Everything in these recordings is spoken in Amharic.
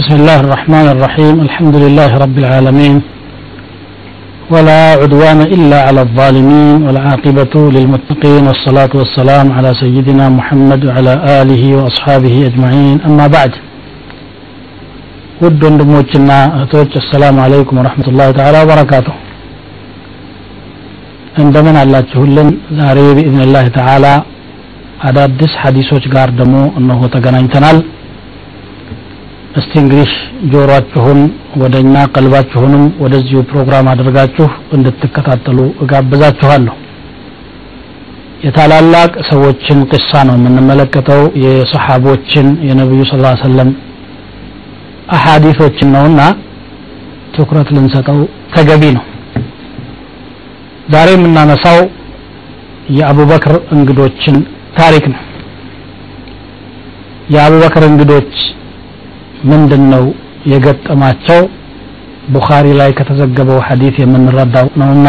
بسم الله الرحمن الرحيم الحمد لله رب العالمين ولا عدوان إلا على الظالمين والعاقبة للمتقين والصلاة والسلام على سيدنا محمد وعلى آله وأصحابه أجمعين أما بعد ውድ ወንድሞችና እህቶች አሰላሙ አለይኩም ወረሕመቱላሂ ተዓላ ወበረካቱሁ እንደምን አላችሁልን ዛሬ ቢኢዝኒላህ ተዓላ አዳዲስ ሐዲሶች ጋር ደግሞ እነሆ ተገናኝተናል እስቲ እንግዲህ ጆሮአችሁን ወደኛ ቀልባችሁንም ወደዚሁ ፕሮግራም አድርጋችሁ እንድትከታተሉ እጋብዛችኋለሁ። የታላላቅ ሰዎችን ቅሳ ነው የምንመለከተው የሰሓቦችን የነቢዩ ስ ሰለም አሐዲሶችን ነውና ትኩረት ልንሰጠው ተገቢ ነው። ዛሬ የምናነሳው የአቡበክር እንግዶችን ታሪክ ነው። የአቡበክር እንግዶች ምንድን ነው የገጠማቸው ቡኻሪ ላይ ከተዘገበው ሐዲስ የምንረዳው ነውና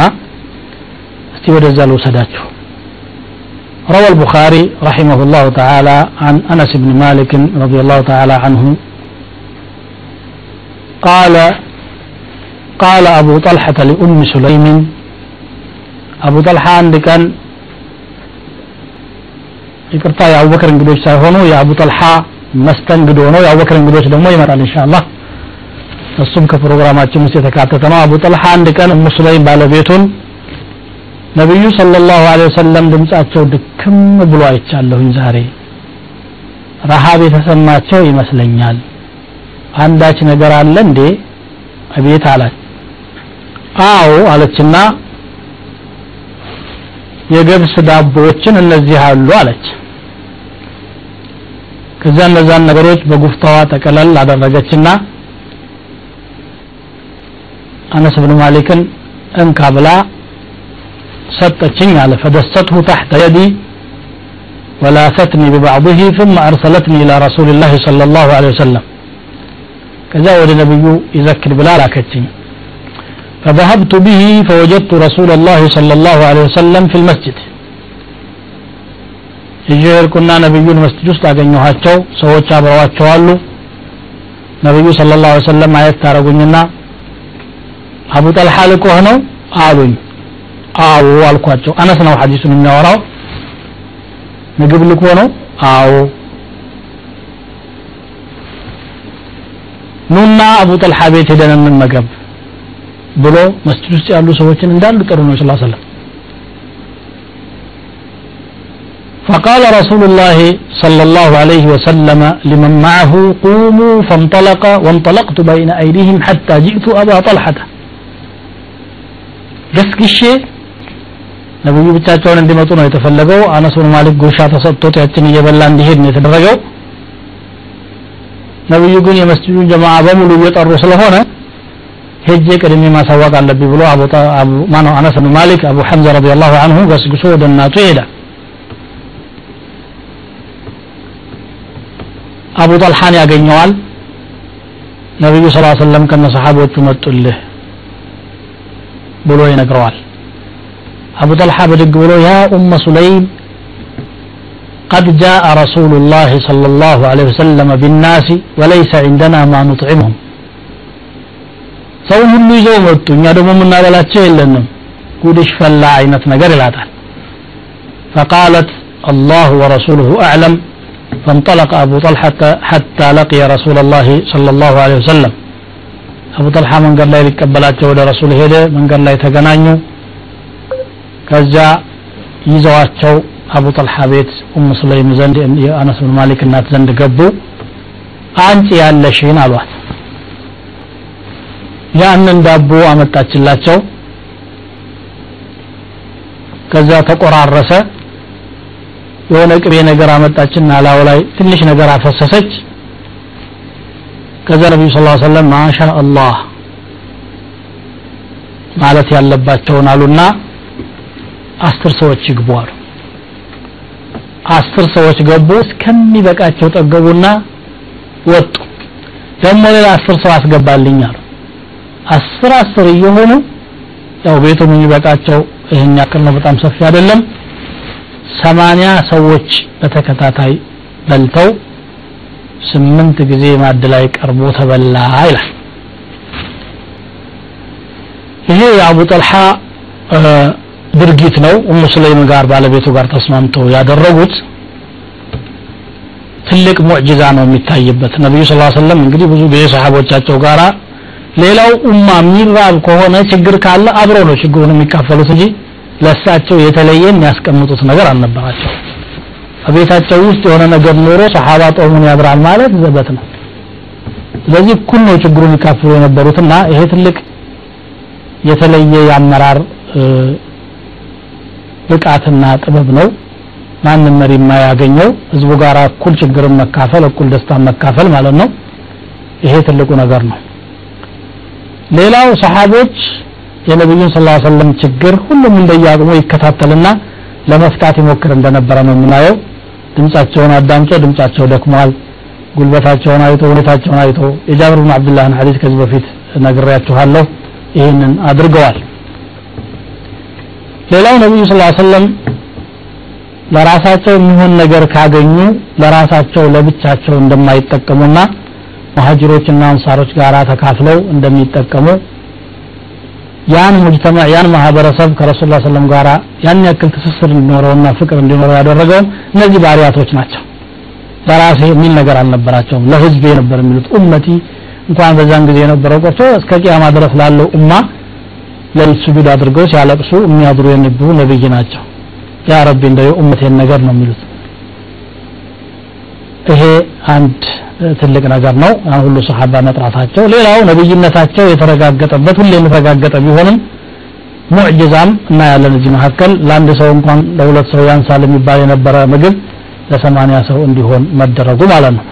እስቲ ወደዛ ልውሰዳችሁ روى البخاري رحمه الله تعالى عن أنس بن مالك رضي الله تعالى عنه قال قال أبو طلحة لأم سليم أبو طلحة عندك أن ይቅርታ የአቡበክር እንግዶች ሳይሆኑ የአቡ ጠልሓ መስተንግዶ ነው የአቡበክር እንግዶች ደግሞ ይመጣል ኢንሻአላህ። እሱም ከፕሮግራማችን ውስጥ የተካተተ ነው። አቡ ጠልሓ አንድ ቀን እሙ ሱለይም ባለቤቱን ነቢዩ ሰለላሁ ዐለይሂ ወሰለም ድምጻቸው ድክም ብሎ አይቻለሁኝ ዛሬ። ረሃብ የተሰማቸው ይመስለኛል። አንዳች ነገር አለ እንዴ? አቤት አላት አዎ አለችና የገብስ ዳቦዎችን እነዚህ አሉ አለች ከዛ እነዛን ነገሮች በጉፍታዋ ተቀለል አደረገችና አነስ ብን ማሊክን እንካ ብላ ሰጠችኝ አለ። ፈደሰትሁ ተሕተ የዲ ولاثتني ببعضه ثم أرسلتني إلى رسول الله صلى الله عليه وسلم كذا ولد نبي يذكر بلا لكتني فذهبت به فوجدت رسول الله صلى الله عليه وسلم في المسجد ይጀርኩና ነብዩን መስጂድ ውስጥ አገኘኋቸው ሰዎች አብረዋቸው አሉ ነብዩ ሰለላሁ ዐለይሂ ወሰለም አየት ታረጉኝና አቡ ጠልሓ ልኮህ ነው አሉኝ። አዎ አልኳቸው። አነስ ነው ሐዲሱን የሚያወራው። ምግብ ልኮ ነው? አዎ። ኑና አቡ ጠልሓ ቤት ሄደን እንመገብ ብሎ መስጂድ ውስጥ ያሉ ሰዎችን እንዳሉ ጠሩ ነው ስላ ሰለም فقال رسول الله صلى الله عليه وسلم لمن معه قوموا فانطلق وانطلقت بين أيديهم حتى جئت أبا طلحة ገስግሼ ነብዩ ብቻቸውን እንዲመጡ ነው የተፈለገው አነስ ብን ማሊክ ጉርሻ ተሰጥቶት ያችን እየበላ እንዲሄድ ነው የተደረገው ነብዩ ግን የመስጂዱን ጀማዓ በሙሉ እየጠሩ ስለሆነ ሄጄ ቅድሜ ማሳወቅ አለብኝ ብሎ አቡ ማነው አነስ ብን ማሊክ አቡ ሐምዛ ረዲየላሁ ዐንሁ ገስግሶ ወደ እናቱ ይሄዳል አቡ ጠልሓን ያገኘዋል ነቢዩ ስ ሰለም ከነ ሰሓቦቹ መጡልህ ብሎ ይነግረዋል አቡ ጠልሓ ብድግ ብሎ ያ ኡመ ሱለይም قد جاء رسول الله صلى الله عليه وسلم بالناس وليس عندنا ما نطعمهم ሰው ሁሉ ይዘው መጡ እኛ ደግሞ የምናበላቸው የለንም ጉድሽ ፈላ አይነት ነገር ይላታል فقالت الله ورسوله أعلم فانطلق أبو طلحة حتى لقي رسول الله صلى الله عليه وسلم أبو طلحة من قال لا يقبلات ود رسول هيدا من قال لا يتقنانيو كذا يزواتشو أبو طلحة بيت أم سليم زند أنس بن مالك النات زند قبو አንቺ ያለሽን አሏት ያንን ዳቦ አመጣችላቸው ከዛ ተቆራረሰ የሆነ ቅቤ ነገር አመጣችና ላው ላይ ትንሽ ነገር አፈሰሰች። ከዛ ነቢዩ ስ ሰለም ማሻ አላህ ማለት ያለባቸውን አሉና አስር ሰዎች ይግቡ አሉ። አስር ሰዎች ገቡ እስከሚበቃቸው ጠገቡና ወጡ። ደግሞ ሌላ አስር ሰው አስገባልኝ አሉ። አስር አስር እየሆኑ ያው ቤቱም የሚበቃቸው ይህን ያክል ነው በጣም ሰፊ አይደለም ሰማንያ ሰዎች በተከታታይ በልተው ስምንት ጊዜ ማዕድ ላይ ቀርቦ ተበላ ይላል። ይሄ የአቡ ጠልሓ ድርጊት ነው። ኡሙ ስለይም ጋር ባለቤቱ ጋር ተስማምተው ያደረጉት ትልቅ ሙዕጅዛ ነው የሚታይበት። ነቢዩ ስ ሰለም እንግዲህ ብዙ ጊዜ ሰሓቦቻቸው ጋራ ሌላው ኡማ የሚራብ ከሆነ ችግር ካለ አብረው ነው ችግሩን የሚካፈሉት እንጂ ለእሳቸው የተለየ የሚያስቀምጡት ነገር አልነበራቸው በቤታቸው ውስጥ የሆነ ነገር ኖሮ ሰሓባ ጦሙን ያድራል ማለት ዘበት ነው። ስለዚህ እኩል ነው ችግሩን ይካፈሉ የነበሩትና ይሄ ትልቅ የተለየ የአመራር ብቃትና ጥበብ ነው። ማንም መሪ የማያገኘው ህዝቡ ጋር እኩል ችግርን መካፈል እኩል ደስታን መካፈል ማለት ነው። ይሄ ትልቁ ነገር ነው። ሌላው ሰሓቦች የነቢዩን ስ ሰለም ችግር ሁሉም እንደየአቅሙ ይከታተልና ለመፍታት ይሞክር እንደነበረ ነው የምናየው። ድምጻቸውን አዳምጦ ድምጻቸው ደክሟል። ጉልበታቸውን አይቶ ሁኔታቸውን አይቶ የጃብር ብን አብዱላህን ሐዲስ ከዚህ በፊት ነግሬያችኋለሁ። ይህንን አድርገዋል። ሌላው ነቢዩ ስ ሰለም ለራሳቸው የሚሆን ነገር ካገኙ ለራሳቸው ለብቻቸው እንደማይጠቀሙና መሀጅሮችና አንሳሮች ጋር ተካፍለው እንደሚጠቀሙ ያን ሙጅተማዕ ያን ማህበረሰብ ከረሱል ላ ሰለም ጋር ያን ያክል ትስስር እንዲኖረውና ፍቅር እንዲኖረው ያደረገው እነዚህ ባሪያቶች ናቸው። ለራሴ የሚል ነገር አልነበራቸውም። ለህዝቤ ነበር የሚሉት። ኡመቲ እንኳን በዛን ጊዜ የነበረው ቆርቶ እስከ ቂያማ ድረስ ላለው ኡማ ለሊት ስጁድ አድርገው ሲያለቅሱ የሚያድሩ የነበሩ ነብይ ናቸው። ያ ረቢ እንደ የኡመቴን ነገር ነው የሚሉት። ይሄ አንድ ትልቅ ነገር ነው። ሁሉ ሰሓባ መጥራታቸው ሌላው ነብይነታቸው የተረጋገጠበት ሁሌ የተረጋገጠ ቢሆንም ሙዕጅዛም እናያለን እዚህ መካከል። ለአንድ ሰው እንኳን ለሁለት ሰው ያንሳል የሚባል የነበረ ምግብ ለሰማንያ ሰው እንዲሆን መደረጉ ማለት ነው።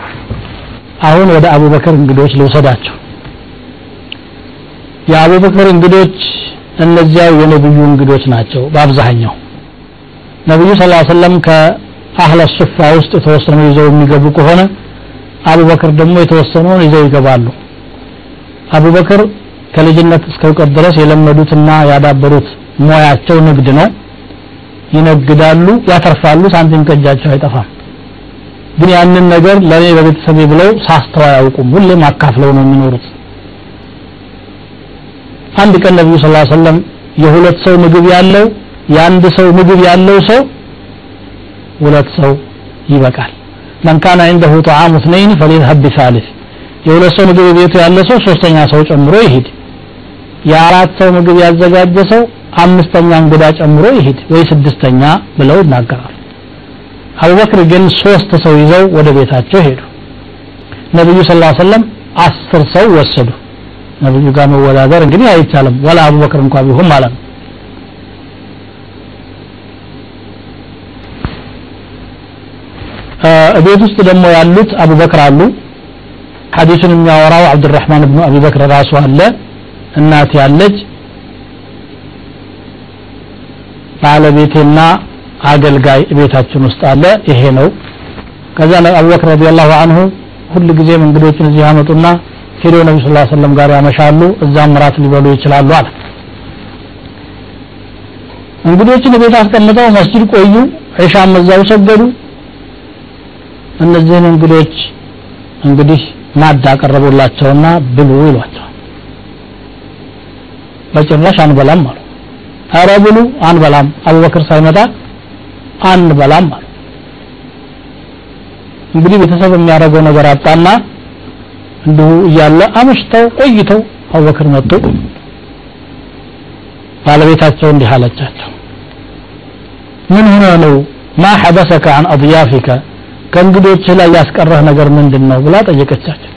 አሁን ወደ አቡበክር እንግዶች ልውሰዳቸው። የአቡበክር እንግዶች እነዚያው የነብዩ እንግዶች ናቸው በአብዛኛው። ነብዩ ስ ሰለም ከአህለ ሱፋ ውስጥ የተወሰኑ ይዘው የሚገቡ ከሆነ አቡበክር ደግሞ የተወሰነውን ይዘው ይገባሉ። አቡበክር ከልጅነት እስከ እውቀት ድረስ የለመዱትና ያዳበሩት ሙያቸው ንግድ ነው። ይነግዳሉ ያተርፋሉ ሳንቲም ከእጃቸው አይጠፋም። ግን ያንን ነገር ለእኔ ለቤተሰቤ ብለው ሳስተው አያውቁም። ሁሌም አካፍለው ነው የሚኖሩት። አንድ ቀን ነቢዩ ስ ሰለም የሁለት ሰው ምግብ ያለው የአንድ ሰው ምግብ ያለው ሰው ሁለት ሰው ይበቃል መን ካነ ዐንደሁ ጠዓሙ እትነይን ፈሊዝሀብ ቢሳሊስ የሁለት ሰው ምግብ ቤቱ ያለ ሰው ሶስተኛ ሰው ጨምሮ ይሂድ። የአራት ሰው ምግብ ያዘጋጀ ሰው አምስተኛ እንግዳ ጨምሮ ይሂድ ወይ ስድስተኛ ብለው ይናገራሉ። አቡበክር ግን ሶስት ሰው ይዘው ወደ ቤታቸው ሄዱ። ነብዩ ሰለላሁ ዐለይሂ አስር ሰው ወሰዱ። ነብዩ ጋር መወዳደር እንግዲህ አይቻልም። ወላ አቡበክር እንኳ ቢሆን ማለት ነው። ቤት ውስጥ ደግሞ ያሉት አቡበክር አሉ። ሐዲሱን የሚያወራው አብዱራህማን ብኑ አቢበክር ራሱ አለ። እናት ያለች ባለቤቴና አገልጋይ ቤታችን ውስጥ አለ። ይሄ ነው። ከዛ አቡበክር ረዲየላሁ አንሁ ሁል ጊዜም እንግዶችን እዚህ ያመጡና ሄደው ነቢ ስ ሰለም ጋር ያመሻሉ። እዛም ራት ሊበሉ ይችላሉ አለ። እንግዶችን ቤት አስቀምጠው መስጂድ ቆዩ። ዒሻም እዛው ሰገዱ እነዚህን እንግዶች እንግዲህ ማድ አቀረቡላቸውና ብሉ ይሏቸዋል። በጭራሽ አንበላም አሉ። ኧረ ብሉ አንበላም። አቡበክር ሳይመጣ አንበላም አሉ። እንግዲህ ቤተሰብ የሚያደርገው ነገር አጣና እንዲሁ እያለ አመሽተው ቆይተው አቡበክር መጡ ባለቤታቸው እንዲህ አለቻቸው ምን ሆነ ነው? ማ ሐበሰከ አን አضያፊከ ከእንግዶች ላይ ያስቀረህ ነገር ምንድን ነው ብላ ጠየቀቻቸው።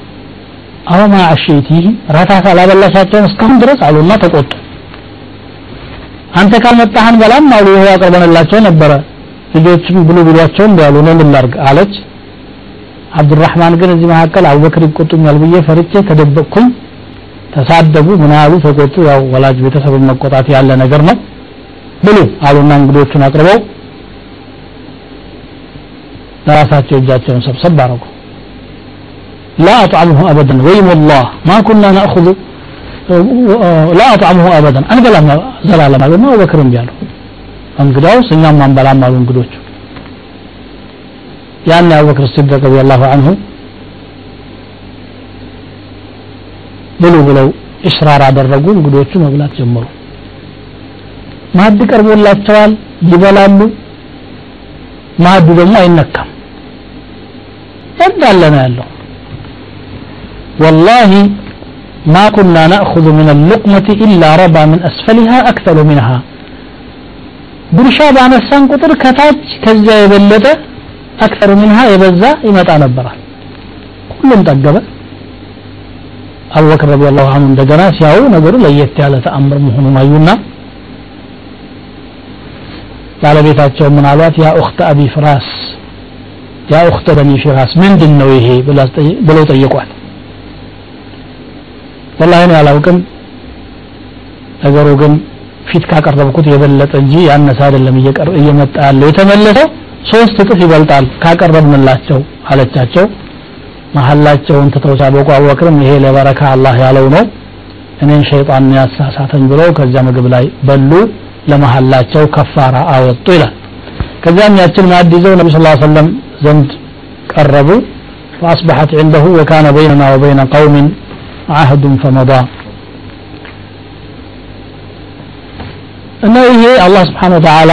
አወማ አሸይቲህ ራታ አላበላሻቸውን እስካሁን ድረስ አሉና ተቆጡ። አንተ ካልመጣህን በላም አሉ ይሄ ያቀርበንላቸው ነበረ። ልጆችም ብሉ ቢሏቸው እንዲያሉ ነው ምን ላድርግ? አለች። አብዱራህማን ግን እዚህ መካከል አቡበክር ይቆጡኛል ብዬ ፈርቼ ተደበቅኩኝ። ተሳደቡ ምን ተቆጡ። ያው ወላጅ ቤተሰብን መቆጣት ያለ ነገር ነው ብሉ አሉና እንግዶቹን አቅርበው ለራሳቸው እጃቸውን ሰብሰብ አረጉ። ላ አጥዓምሁ አበደን ወይም ላህ ማ ኩና ናእኹዙ ላ አጥዓምሁ አበደን አንበላም ዘላለም አሉና አቡበክርም ቢያሉ እንግዳውስ እኛም አንበላም አሉ እንግዶቹ። ያን አቡበክር ሲድቅ ረዲየላሁ አንሁ ብሉ ብለው ኢስራር አደረጉ። እንግዶቹ መብላት ጀመሩ። ማዕድ ቀርቦላቸዋል ይበላሉ። ማዕዱ ደግሞ አይነካም። እንዳለ ነው ያለው والله ما كنا نأخذ من اللقمة إلا ربى من أسفلها أكثر منها ጉርሻ ባነሳን ቁጥር ከታች ከዚያ የበለጠ አክተሩ ሚንሃ የበዛ ይመጣ ነበራል ሁሉም ጠገበ አቡበክር ረዲ ላሁ አንሁ እንደገና ሲያዩ ነገሩ ለየት ያለ ተአምር መሆኑን አዩና ባለቤታቸው ምን አሏት ያ ኡክተ አቢ ፍራስ ያ ኡክተ በኒ ፊራስ ምንድን ነው ይሄ ብለው ጠየቋት። ወላሂ እኔ አላውቅም። ነገሩ ግን ፊት ካቀረብኩት የበለጠ እንጂ ያነሰ አይደለም እየመጣ ያለው። የተመለሰው ሶስት እጥፍ ይበልጣል ካቀረብንላቸው አለቻቸው። መሐላቸውን ትተው አቡበክርም ይሄ ለበረካ አላህ ያለው ነው እኔን ሸይጣን ያሳሳተኝ ብለው ከዚያ ምግብ ላይ በሉ ለመሐላቸው ከፋራ አወጡ ይላል። ከዚያም ያችን ማዕድ ይዘው ነቢ ስ ሰለም ዘንድ ቀረቡ فأصبحت عنده وكان بيننا وبين قوم عهد فمضى እና ይሄ አላህ ስብሓን ወተዓላ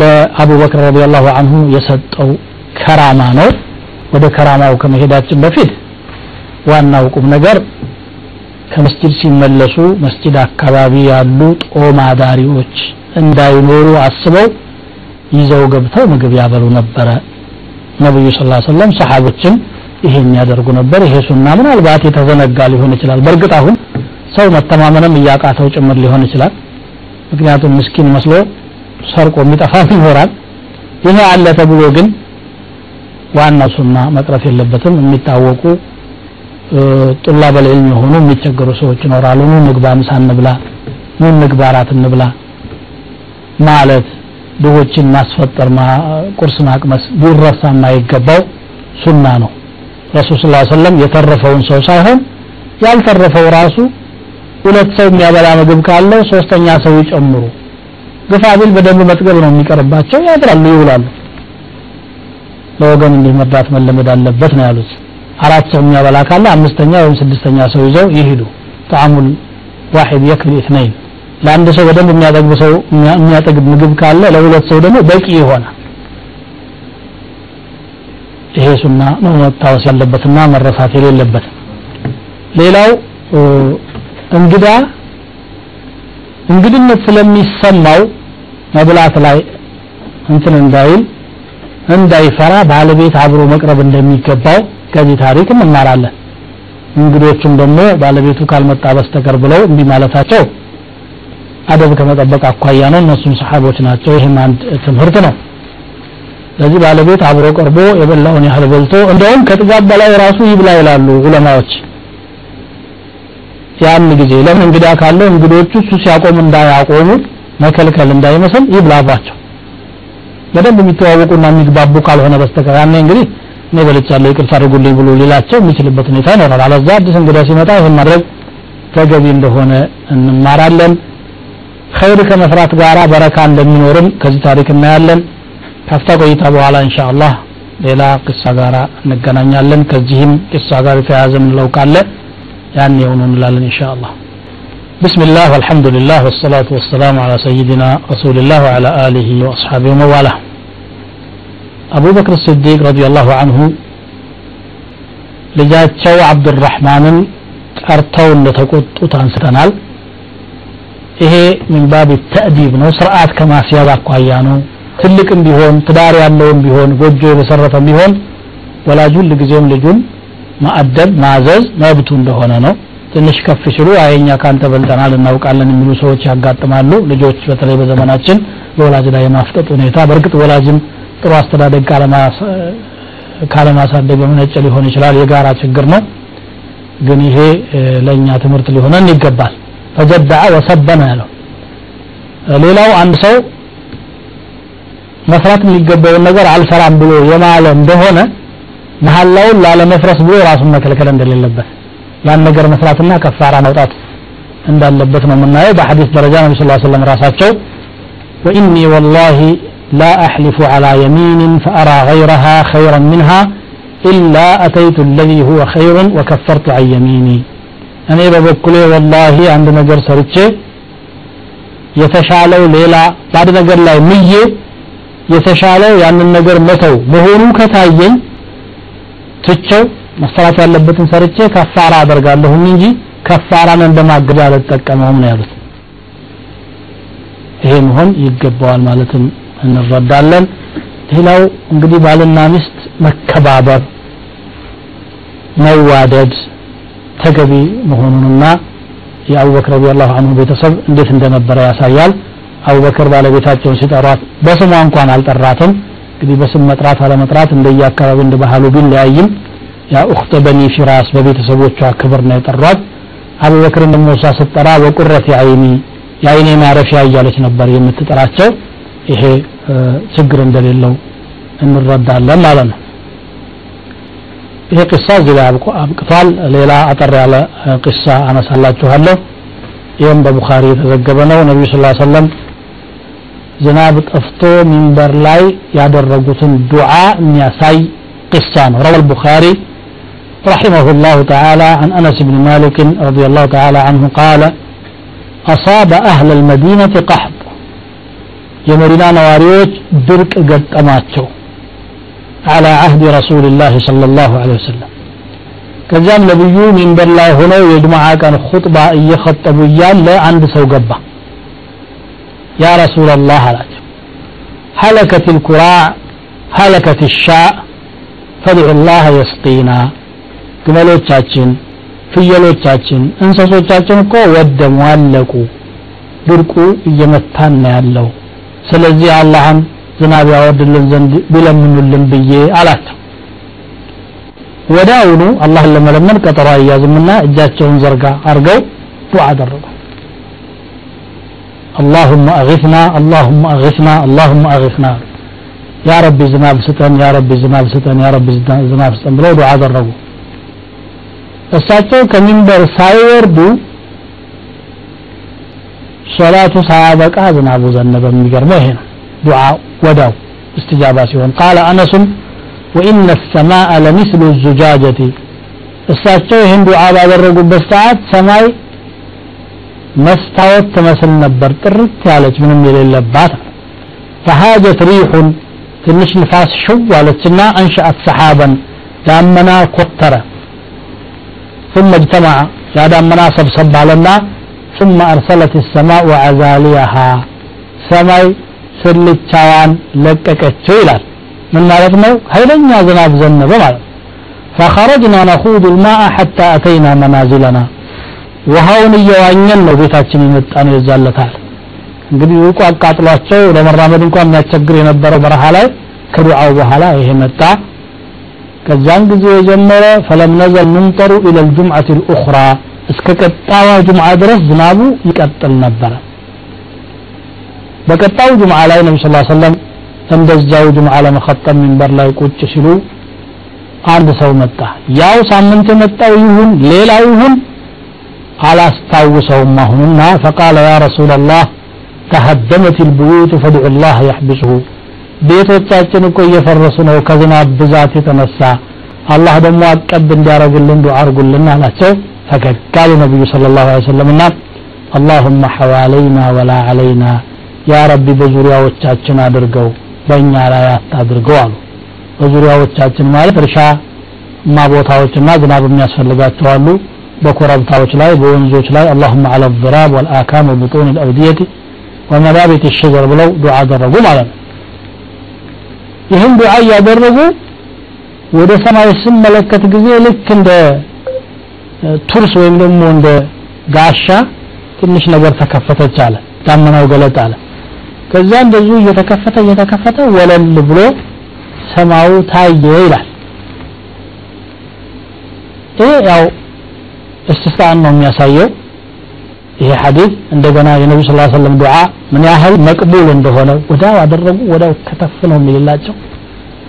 ለአቡበክር ረዲየላሁ አንሁ የሰጠው ከራማ ነው ወደ ከራማው ከመሄዳችን በፊት ዋናው ቁም ነገር ከመስጂድ ሲመለሱ መስጂድ አካባቢ ያሉ ጦም አዳሪዎች እንዳይኖሩ አስበው ይዘው ገብተው ምግብ ያበሉ ነበረ ነብዩ ስ ሰለም ሰሓቦችም ይሄን ያደርጉ ነበር። ይሄ ሱና ምናልባት የተዘነጋ ሊሆን ይችላል። በእርግጥ አሁን ሰው መተማመንም እያቃተው ጭምር ሊሆን ይችላል። ምክንያቱም ምስኪን መስሎ ሰርቆ የሚጠፋም ይኖራል። ይሄ አለ ተብሎ ግን ዋናው ሱና መቅረት የለበትም። የሚታወቁ ጡላበ ልዕልም የሆኑ የሚቸገሩ ሰዎች ይኖራሉ። ኑ ንግባ ምሳ እንብላ ኑ ንግባ እንብላ ማለት ድሆችን ማስፈጠር ቁርስ ማቅመስ ሊረሳ የማይገባው ሱና ነው። ረሱል ስ ሰለም የተረፈውን ሰው ሳይሆን ያልተረፈው ራሱ ሁለት ሰው የሚያበላ ምግብ ካለው ሶስተኛ ሰው ይጨምሩ። ግፋ ቢል በደንብ መጥገብ ነው የሚቀርባቸው ያድራሉ ይውላሉ። ለወገን እንዲህ መርዳት መለመድ አለበት ነው ያሉት። አራት ሰው የሚያበላ ካለ አምስተኛ ወይም ስድስተኛ ሰው ይዘው ይሄዱ ጣዕሙል ዋሂድ የክል ኢትነይን ለአንድ ሰው በደንብ የሚያጠግብ ሰው የሚያጠግብ ምግብ ካለ ለሁለት ሰው ደግሞ በቂ ይሆናል። ይሄ ሱና ነው መታወስ ያለበትና መረሳት የሌለበት። ሌላው እንግዳ እንግድነት ስለሚሰማው መብላት ላይ እንትን እንዳይል እንዳይፈራ ባለቤት አብሮ መቅረብ እንደሚገባው ከዚህ ታሪክ እንማራለን። እንግዶቹም ደግሞ ባለቤቱ ካልመጣ በስተቀር ብለው እምቢ ማለታቸው አደብ ከመጠበቅ አኳያ ነው። እነሱም ሰሓቦች ናቸው። ይህም አንድ ትምህርት ነው። ስለዚህ ባለቤት አብሮ ቀርቦ የበላውን ያህል በልቶ እንደውም ከጥጋብ በላይ ራሱ ይብላ ይላሉ ዑለማዎች። ያን ጊዜ ለምን እንግዳ ካለው እንግዶቹ እሱ ሲያቆም እንዳያቆሙ መከልከል እንዳይመስል ይብላባቸው። በደንብ የሚተዋወቁና የሚግባቡ ካልሆነ በስተቀር ያኔ እንግዲህ እኔ በልቻለሁ ይቅርታ አድርጉልኝ ብሎ ሊላቸው የሚችልበት ሁኔታ ይኖራል። አለዛ አዲስ እንግዳ ሲመጣ ይህን ማድረግ ተገቢ እንደሆነ እንማራለን ኸይር ከመስራት ጋራ በረካ እንደሚኖርም ከዚህ ታሪክ እናያለን ካፍታ ቆይታ በኋላ ኢንሻአላህ ሌላ ቅሳ ጋራ እንገናኛለን ከዚህም ቅሳ ጋር የተያያዘ ምንለው ካለ ያን የሆኑ እንላለን ኢንሻአላህ بسم الله والحمد لله والصلاة والسلام على سيدنا رسول الله وعلى آله وأصحابه ومن والاه أبو بكر الصديق رضي الله عنه ልጃቸው አብዱራህማንን ጠርተው እንደተቆጡት አንስተናል ይሄ ሚን ባብ ተእዲብ ነው? ስርዓት ከማስያዝ አኳያ ነው። ትልቅም ቢሆን ትዳር ያለውም ቢሆን ጎጆ የመሰረተም ቢሆን ወላጅ ሁል ጊዜም ልጁን ማዕደብ ማዘዝ መብቱ እንደሆነ ነው። ትንሽ ከፍ ሲሉ አየኛ ካንተ በልጠናል እናውቃለን የሚሉ ሰዎች ያጋጥማሉ። ልጆች በተለይ በዘመናችን በወላጅ ላይ የማፍጠጥ ሁኔታ በእርግጥ ወላጅም ጥሩ አስተዳደግ ካለማሳደግ በመነጨ ሊሆን ይችላል የጋራ ችግር ነው። ግን ይሄ ለእኛ ትምህርት ሊሆነን ይገባል ፈጀዳዐ ወሰበነ ያለው ሌላው አንድ ሰው መስራት የሚገባውን ነገር አልሰራም ብሎ የማለ እንደሆነ መሐላውን ላለመፍረስ ብሎ ራሱን መከልከል እንደሌለበት ያን ነገር መስራትና ከፋራ መውጣት እንዳለበት ነው የምናየው በሐዲስ ደረጃ ነቢ ስ ሰለም ራሳቸው ወኢኒ ወላሂ لا أحلف على يمين فأرى غيرها خيرا منها إلا أتيت الذي هو خير وكفرت عن يميني እኔ በበኩሌ ወላሂ አንድ ነገር ሰርቼ የተሻለው ሌላ በአንድ ነገር ላይ ምዬ የተሻለው ያንን ነገር መተው መሆኑ ከታየኝ ትቸው መሰራት ያለበትን ሰርቼ ከፋራ አደርጋለሁኝ እንጂ ከፋራን እንደማገድ አልጠቀመውም ነው ያሉት። ይሄ መሆን ይገባዋል ማለትም እንረዳለን። ሌላው እንግዲህ ባልና ሚስት መከባበር መዋደድ ተገቢ መሆኑንና የአቡበክር ረዲየላሁ ዐንሁ ቤተሰብ እንዴት እንደነበረ ያሳያል። አቡበክር ባለቤታቸውን ሲጠሯት በስሟ እንኳን አልጠራትም። እንግዲህ በስም መጥራት አለመጥራት እንደየ አካባቢ እንደ ባህሉ ቢለያይም ያ ኡኽተ በኒ ፊራስ በቤተሰቦቿ ክብር ነው የጠሯት። አቡበክርን ደግሞ እሷ ስትጠራ ወቁረት የአይኒ የአይኔ ማረፊያ እያለች ነበር የምትጠራቸው። ይሄ ችግር እንደሌለው እንረዳለን ማለት ነው ይሄ ቅሳ እዚህ ላይ አብቅቷል ሌላ አጠር ያለ ቅሳ አነሳላችኋለሁ ይህም በቡኻሪ የተዘገበ ነው ነቢዩ ስ ሰለም ዝናብ ጠፍቶ ሚንበር ላይ ያደረጉትን ዱዓ የሚያሳይ ቅሳ ነው ረዋ البخاري رحمه الله تعالى عن أنس بن مالك رضي الله تعالى عنه قال أصاب أهل المدينة قحط የመዲና ነዋሪዎች ድርቅ ገጠማቸው على عهد رسول الله صلى الله عليه وسلم ከዚያም ነብዩ ሚንበር ላይ ሆነው የጅማዓ ቀን ኹጥባ እየኸጠቡ እያለ አንድ ሰው ገባ ያ ረሱላላህ አላቸው ሀለከት ልኩራዕ ሀለከት ሻእ ፈድዑ ላህ የስቂና ግመሎቻችን ፍየሎቻችን እንሰሶቻችን እኮ ወደሙ አለቁ ድርቁ እየመታን ነው ያለው ስለዚህ አላህን ዝናብ ያወርድልን ዘንድ ቢለምኑልን ብዬ አላቸው ወዲያውኑ አላህን ለመለመን ቀጠሮ አያዝምና እጃቸውን ዘርጋ አርገው ዱዓ አደረጉ اللهم أغثنا اللهم أغثنا اللهم أغثنا يا ربي ዝናብ ስጠን ያ ረቢ ዝናብ ስጠን ያ ረቢ ዝናብ ስጠን ብለው ዱዓ አደረጉ እሳቸው ከሚንበር ሳይወርዱ ሶላቱ ሳያበቃ ዝናቡ ዘነበ የሚገርመው ይሄ ነው ዱዓ ወዳው استجابة ሲሆን قال أنس وإن السماء لمثل الزجاجة እሳቸው ይህን ዱዓ ባደረጉበት ሰዓት ሰማይ መስታወት ትመስል ነበር ጥርት ያለች ምንም የሌለባት فهاجت ريح ትንሽ ንፋስ ሽው አለችና አንሸአት ሰሓበን ዳመና ኮተረ ثم اجتمع يا دامنا سبسب علينا ثم أرسلت السماء عزاليها سماي ስልቻዋን ለቀቀችው ይላል ምን ማለት ነው ኃይለኛ ዝናብ ዘነበ ማለት فخرجنا نخوض الماء حتى أتينا منازلنا ውሃውን እየዋኘን ነው ቤታችን የመጣ ነው የዛለታል እንግዲህ ውቁ አቃጥሏቸው ለመራመድ እንኳን የሚያስቸግር የነበረው በረሃ ላይ ከዱዓው በኋላ ይሄ መጣ ከዛን ጊዜ የጀመረ ፈለም ነዘል ምንጠሩ ኢለ ልጁምዓት ልኡኽራ እስከ ቀጣዋ ጁምዓ ድረስ ዝናቡ ይቀጥል ነበረ በቀጣው ጁምዓ ላይ ነቢ ስ ሰለም እንደዛው ጁምዓ ለመኸጠም ሚንበር ላይ ቁጭ ሲሉ አንድ ሰው መጣ ያው ሳምንት የመጣው ይሁን ሌላው ይሁን አላስታውሰውም አሁንና ፈቃለ ያ ረሱላ ላህ ተሀደመት ልቡዩት ፈድዑ ላህ ያሕብስሁ ቤቶቻችን እኮ እየፈረሱ ነው ከዝናብ ብዛት የተነሳ አላህ ደግሞ አቀብ እንዲያረግልን ዱዓ አርጉልን አላቸው ፈገግ አሉ ነቢዩ ስለ ላሁ ሰለምና አላሁመ ሐዋለይና ወላ አለይና ያ ረቢ በዙሪያዎቻችን አድርገው በእኛ ላይ አታድርገው አሉ በዙሪያዎቻችን ማለት እርሻ ማ ቦታዎችና ዝናብ የሚያስፈልጋቸው አሉ በኮረብታዎች ላይ በወንዞች ላይ አላሁመ አለ ضراب والآكام وبطون الأودية ومنابت الشجر ብለው ዱዓ አደረጉ ማለት ነው ይህን ዱዓ እያደረጉ ወደ ሰማይ ስመለከት ጊዜ ልክ እንደ ቱርስ ወይም ደግሞ እንደ ጋሻ ትንሽ ነገር ተከፈተች አለ ዳመናው ገለጥ አለ ከዛ እንደዚሁ እየተከፈተ እየተከፈተ ወለል ብሎ ሰማዩ ታየ ይላል። ይህ ያው እስቲስቃን ነው የሚያሳየው። ይሄ ሐዲስ እንደገና የነቢ ስ ሰለም ዱዓ ምን ያህል መቅቡል እንደሆነ ወዳው አደረጉ ወዳው ከተፍ ነው የሚልላቸው።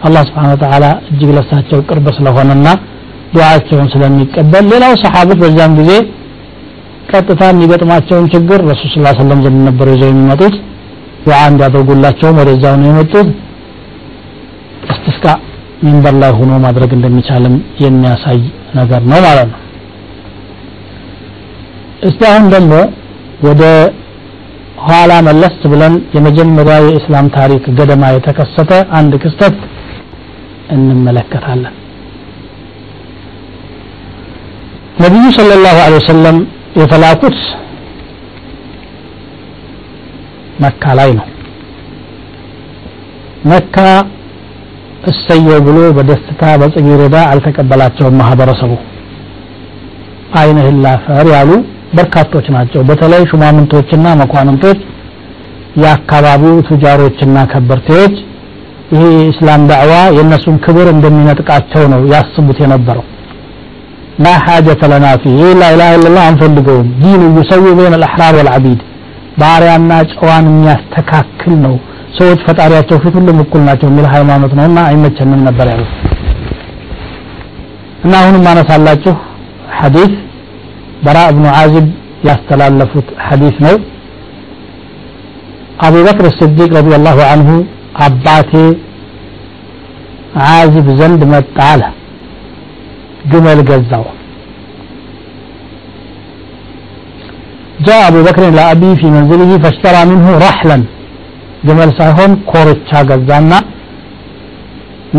አላህ ስብሓን ወተዓላ እጅግ ለሳቸው ቅርብ ስለሆነና ዱዓቸውን ስለሚቀበል ሌላው ሰሓቦች በዛም ጊዜ ቀጥታ የሚገጥማቸውን ችግር ረሱል ስ ሰለም ዘንድ ነበር ይዘው የሚመጡት ዱዓ እንዲያደርጉላቸውም ወደዛው ነው የመጡት። እስቲስቃ ሚንበር ላይ ሆኖ ማድረግ እንደሚቻልም የሚያሳይ ነገር ነው ማለት ነው። እስቲ አሁን ደግሞ ወደ ኋላ መለስ ብለን የመጀመሪያ የእስላም ታሪክ ገደማ የተከሰተ አንድ ክስተት እንመለከታለን። ነቢዩ ሰለላሁ ዐለይሂ ወሰለም የተላኩት መካ ላይ ነው። መካ እሰየው ብሎ በደስታ በጽጌረዳ አልተቀበላቸውም ማህበረሰቡ። አይንህን ላፈር ያሉ በርካቶች ናቸው። በተለይ ሹማምንቶችና መኳንንቶች የአካባቢው ቱጃሮችና ከበርቴዎች ይሄ የእስላም ዳዕዋ የእነሱን ክብር እንደሚነጥቃቸው ነው ያስቡት የነበረው። ላ ሓጀተ ለና ፊ ይህ ላኢላሃ ኢለላህ አንፈልገውም። ዲኑ ዩሰዊ በይን አልአሕራር ወልዓቢድ ባሪያና ጨዋን የሚያስተካክል ነው። ሰዎች ፈጣሪያቸው ፊት ሁሉም እኩል ናቸው የሚል ሃይማኖት ነውና አይመቸንም ነበር ያሉት። እና አሁንም ማነሳላችሁ ሐዲስ በራ እብኑ ዓዚብ ያስተላለፉት ሐዲስ ነው። አቡበክር ስዲቅ ረዲየላሁ አንሁ አባቴ ዓዚብ ዘንድ መጣ አለ። ግመል ገዛው جاء أبو بكر إلى أبي في منزله فاشترى منه رحلا ግመል ሳይሆን ኮርቻ ገዛና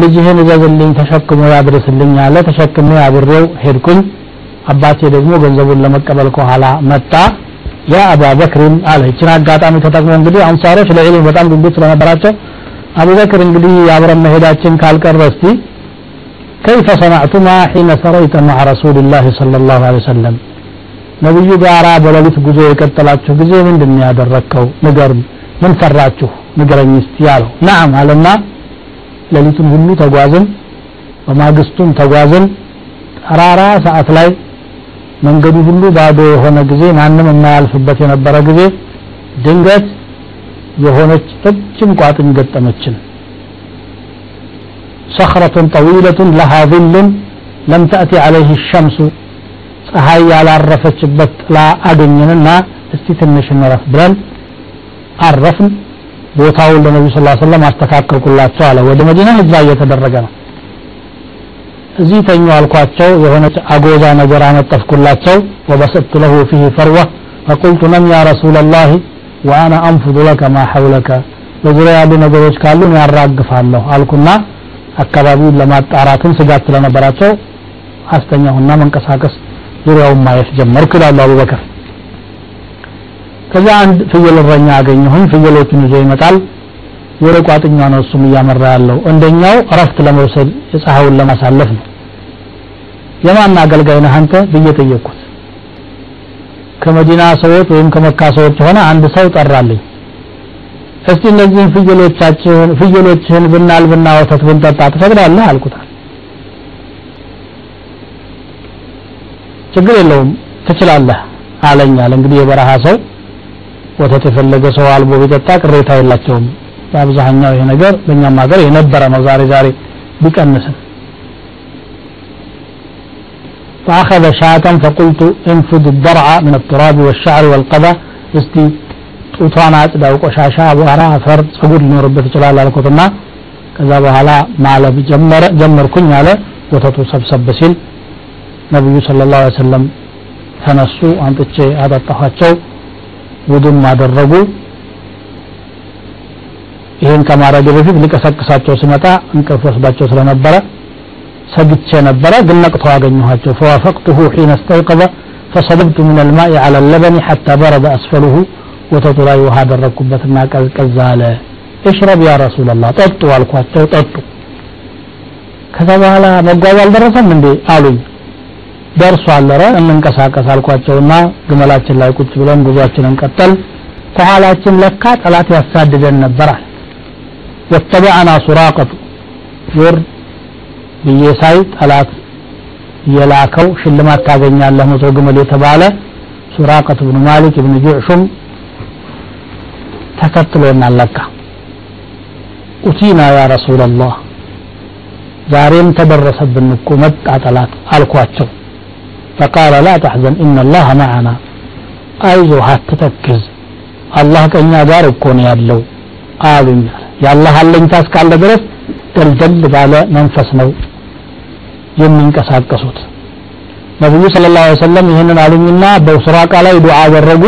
ልጅህን እዘዝልኝ ተሸክሞ ያድርስልኝ አለ ተሸክሜ አብሬው ሄድኩኝ አባቴ ደግሞ ገንዘቡን ለመቀበል ከኋላ መጣ ያ አባ በክርን አለ ይችን አጋጣሚ ተጠቅሞ እንግዲህ አንሳሮች ለዕልም በጣም ጉጉት ስለነበራቸው አቡበክር እንግዲህ አብረን መሄዳችን ካልቀረ እስቲ كيف صنعتما حين سريت مع رسول الله صلى الله عليه وسلم ነብዩ ጋር በሌሊት ጉዞ የቀጠላችሁ ጊዜ ምንድን ያደረግከው ንገሩን ምን ሰራችሁ ንገረኝ እስቲ ያለው ናም አለና ሌሊቱን ሁሉ ተጓዝን በማግስቱም ተጓዝን። ጠራራ ሰዓት ላይ መንገዱ ሁሉ ባዶ የሆነ ጊዜ ማንም የማያልፍበት የነበረ ጊዜ ድንገት የሆነች ረጅም ቋጥኝ ገጠመችን። ሰኽረቱን ጠዊለቱን ለሃ ظል ለም ተእቲ ዓለይህ ሸምሱ። ፀሐይ ያላረፈችበት ጥላ አገኘንና እስቲ ትንሽ እንረፍ ብለን አረፍን። ቦታውን ለነቢ ስ ሰለም አስተካከልኩላቸው አለ። ወደ መዲና ህጅራ እየተደረገ ነው። እዚህ ተኙ አልኳቸው። የሆነች አጎዛ ነገር አነጠፍኩላቸው ወበሰጥቱ ለሁ ፊህ ፈርወ ፈቁልቱ ነም ያ ረሱላ ላህ ወአና አንፉዱ ለከ ማ ሐውለከ በዙሪያ ያሉ ነገሮች ካሉ ያራግፋለሁ አልኩና አካባቢውን ለማጣራትም ስጋት ስለነበራቸው አስተኛሁና መንቀሳቀስ ዙሪያውን ማየት ጀመርኩ ይላሉ አቡበከር። ከዛ አንድ ፍየል እረኛ አገኘሁኝ። ፍየሎቹን ይዞ ይመጣል። ወደ ቋጥኛ ነው እሱም እያመራ ያለው። እንደኛው እረፍት ለመውሰድ የፀሐዩን ለማሳለፍ ነው። የማን አገልጋይ ነህ አንተ ብዬ ጠየቅኩት። ከመዲና ሰዎች ወይም ከመካ ሰዎች የሆነ አንድ ሰው ጠራልኝ። እስቲ እነዚህን ፍየሎቻችህን ፍየሎችህን ብናልብና ወተት ብንጠጣ ትፈቅዳለህ? አልኩታል ችግር የለውም ትችላለህ አለኛል እንግዲህ የበረሃ ሰው ወተት የፈለገ ሰው አልቦ ቢጠጣ ቅሬታ የላቸውም በአብዛኛው ይሄ ነገር በእኛም ሀገር የነበረ ነው ዛሬ ዛሬ ቢቀንስም فأخذ شاة فقلت انفض الضرع من التراب والشعر والقذى استي ጡቷን አጽዳው ቆሻሻ በኋላ አፈር ጸጉር ሊኖርበት ይችላል አልኩትና ከዛ በኋላ ማለብ ጀመረ ጀመርኩኝ አለ ወተቱ ሰብሰብ ሲል ነብዩ ሰለላሁ ዐለይሂ ወሰለም ተነሱ አንጥቼ አጠጣኋቸው ውዱም አደረጉ። ይህን ከማድረግ በፊት ሊቀሰቅሳቸው ስመጣ እንቅልፍ ወስዳቸው ስለነበረ ሰግቼ ነበረ ግን ነቅተው አገኘኋቸው። ፈዋፈቅቱሁ ሒነ እስተይቀዘ ፈሰበብቱ ምን አልማኢ ዐለ ለበኒ ሐታ በረደ አስፈሉሁ ወተቱ ላይ ውሃ አደረግኩበትና ቀዝቀዝ አለ። እሽረብ ያ ረሱላላህ ጠጡ አልኳቸው። ጠጡ። ከዛ በኋላ መጓዝ አልደረሰም እንዴ? አሉኝ ደርሷል ኧረ እንንቀሳቀስ አልኳቸውና ግመላችን ላይ ቁጭ ብለን ጉዟችንን ቀጠል። ከኋላችን ለካ ጠላት ያሳድደን ነበራል ወተበዐና ሱራቀቱ ዞር ብዬ ሳይ ጠላት የላከው ሽልማት ታገኛለህ መቶ ግመል የተባለ ሱራቀት ብኑ ማሊክ ብኑ ጁዕሹም ተከትሎናል ለካ። ኡቲና ያ ረሱላላህ ዛሬም ተደረሰብን እኮ መጣ ጠላት አልኳቸው ፈቃለ ላ ተሕዘን ኢነላህ መዓና አይዞህ አትተክዝ። አላህ ከእኛ ጋር እኮ ነው ያለው አሉኝ። የአላህ አለኝታ እስካለ ድረስ ደልደል ባለ መንፈስ ነው የሚንቀሳቀሱት። ነቢዩ ስለ ላ ሰለም ይህንን አሉኝና በሱራቃ ላይ ዱ አደረጉ።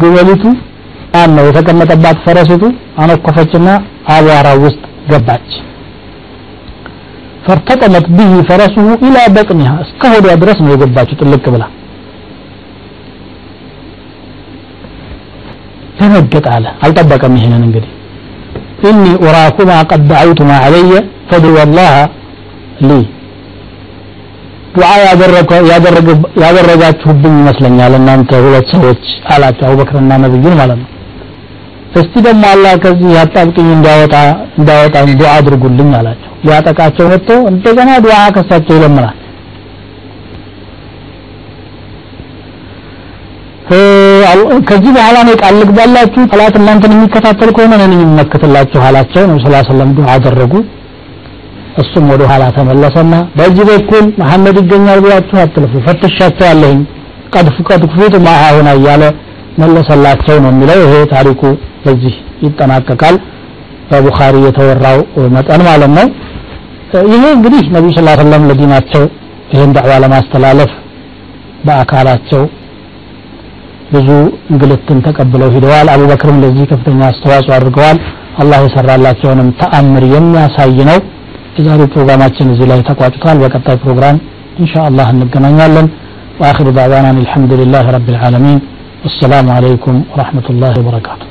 ግመሊቱ ማን ነው የተቀመጠባት ፈረሲቱ አነኮፈችና አቧራ ውስጥ ገባች። ፈርተጠመት ብህ ፈረሱሁ ኢላ በጥኒሃ እስከ ሆዷ ድረስ ነው የገባችው ጥልቅ ብላ። ደነገጥ አለ። አልጠበቀም ይሄንን እንግዲህ። ኢኒ ኡራኩማ ቀድ ደዐውቱማ ዐለየ ፈድዑ አላህ ሊ። ዱዓ ያደረጋችሁብኝ ይመስለኛል እናንተ ሁለት ሰዎች አላቸው አቡበክርና ነብዩን ማለት ነው። እስቲ ደግሞ አላህ ከዚህ አጣብቅኝ እንዲያወጣ እንዳወጣኝ ዱዓ አድርጉልኝ አላቸው ሊያጠቃቸው መጥቶ እንደገና ዱዓ ከሳቸው ይለምናል። ከዚህ በኋላ ነው ቃል ልግባላችሁ ጠላት እናንተን የሚከታተል ከሆነ እኔ ነኝ የምመክትላችሁ አላቸው ነው ዐለይሂ ወሰለም ዱዓ አደረጉ። እሱም ወደ ኋላ ተመለሰና በዚህ በኩል መሐመድ ይገኛል ብላችሁ አትልፉ ፈትሻቸዋለሁኝ ቀድ ቀድ ክፉት ማአሁና እያለ መለሰላቸው ነው የሚለው። ይሄ ታሪኩ በዚህ ይጠናቀቃል። በቡኻሪ የተወራው መጠን ማለት ነው ይሄ እንግዲህ ነቢዩ ስ ሰለም ለዲናቸው ይህን ዳዕዋ ለማስተላለፍ በአካላቸው ብዙ እንግልትን ተቀብለው ሂደዋል አቡበክርም ለዚህ ከፍተኛ አስተዋጽኦ አድርገዋል አላህ የሰራላቸውንም ተአምር የሚያሳይ ነው የዛሬው ፕሮግራማችን እዚህ ላይ ተቋጭቷል በቀጣይ ፕሮግራም ኢንሻአላህ እንገናኛለን واخر دعوانا الحمد لله رب العالمين والسلام عليكم ورحمه الله وبركاته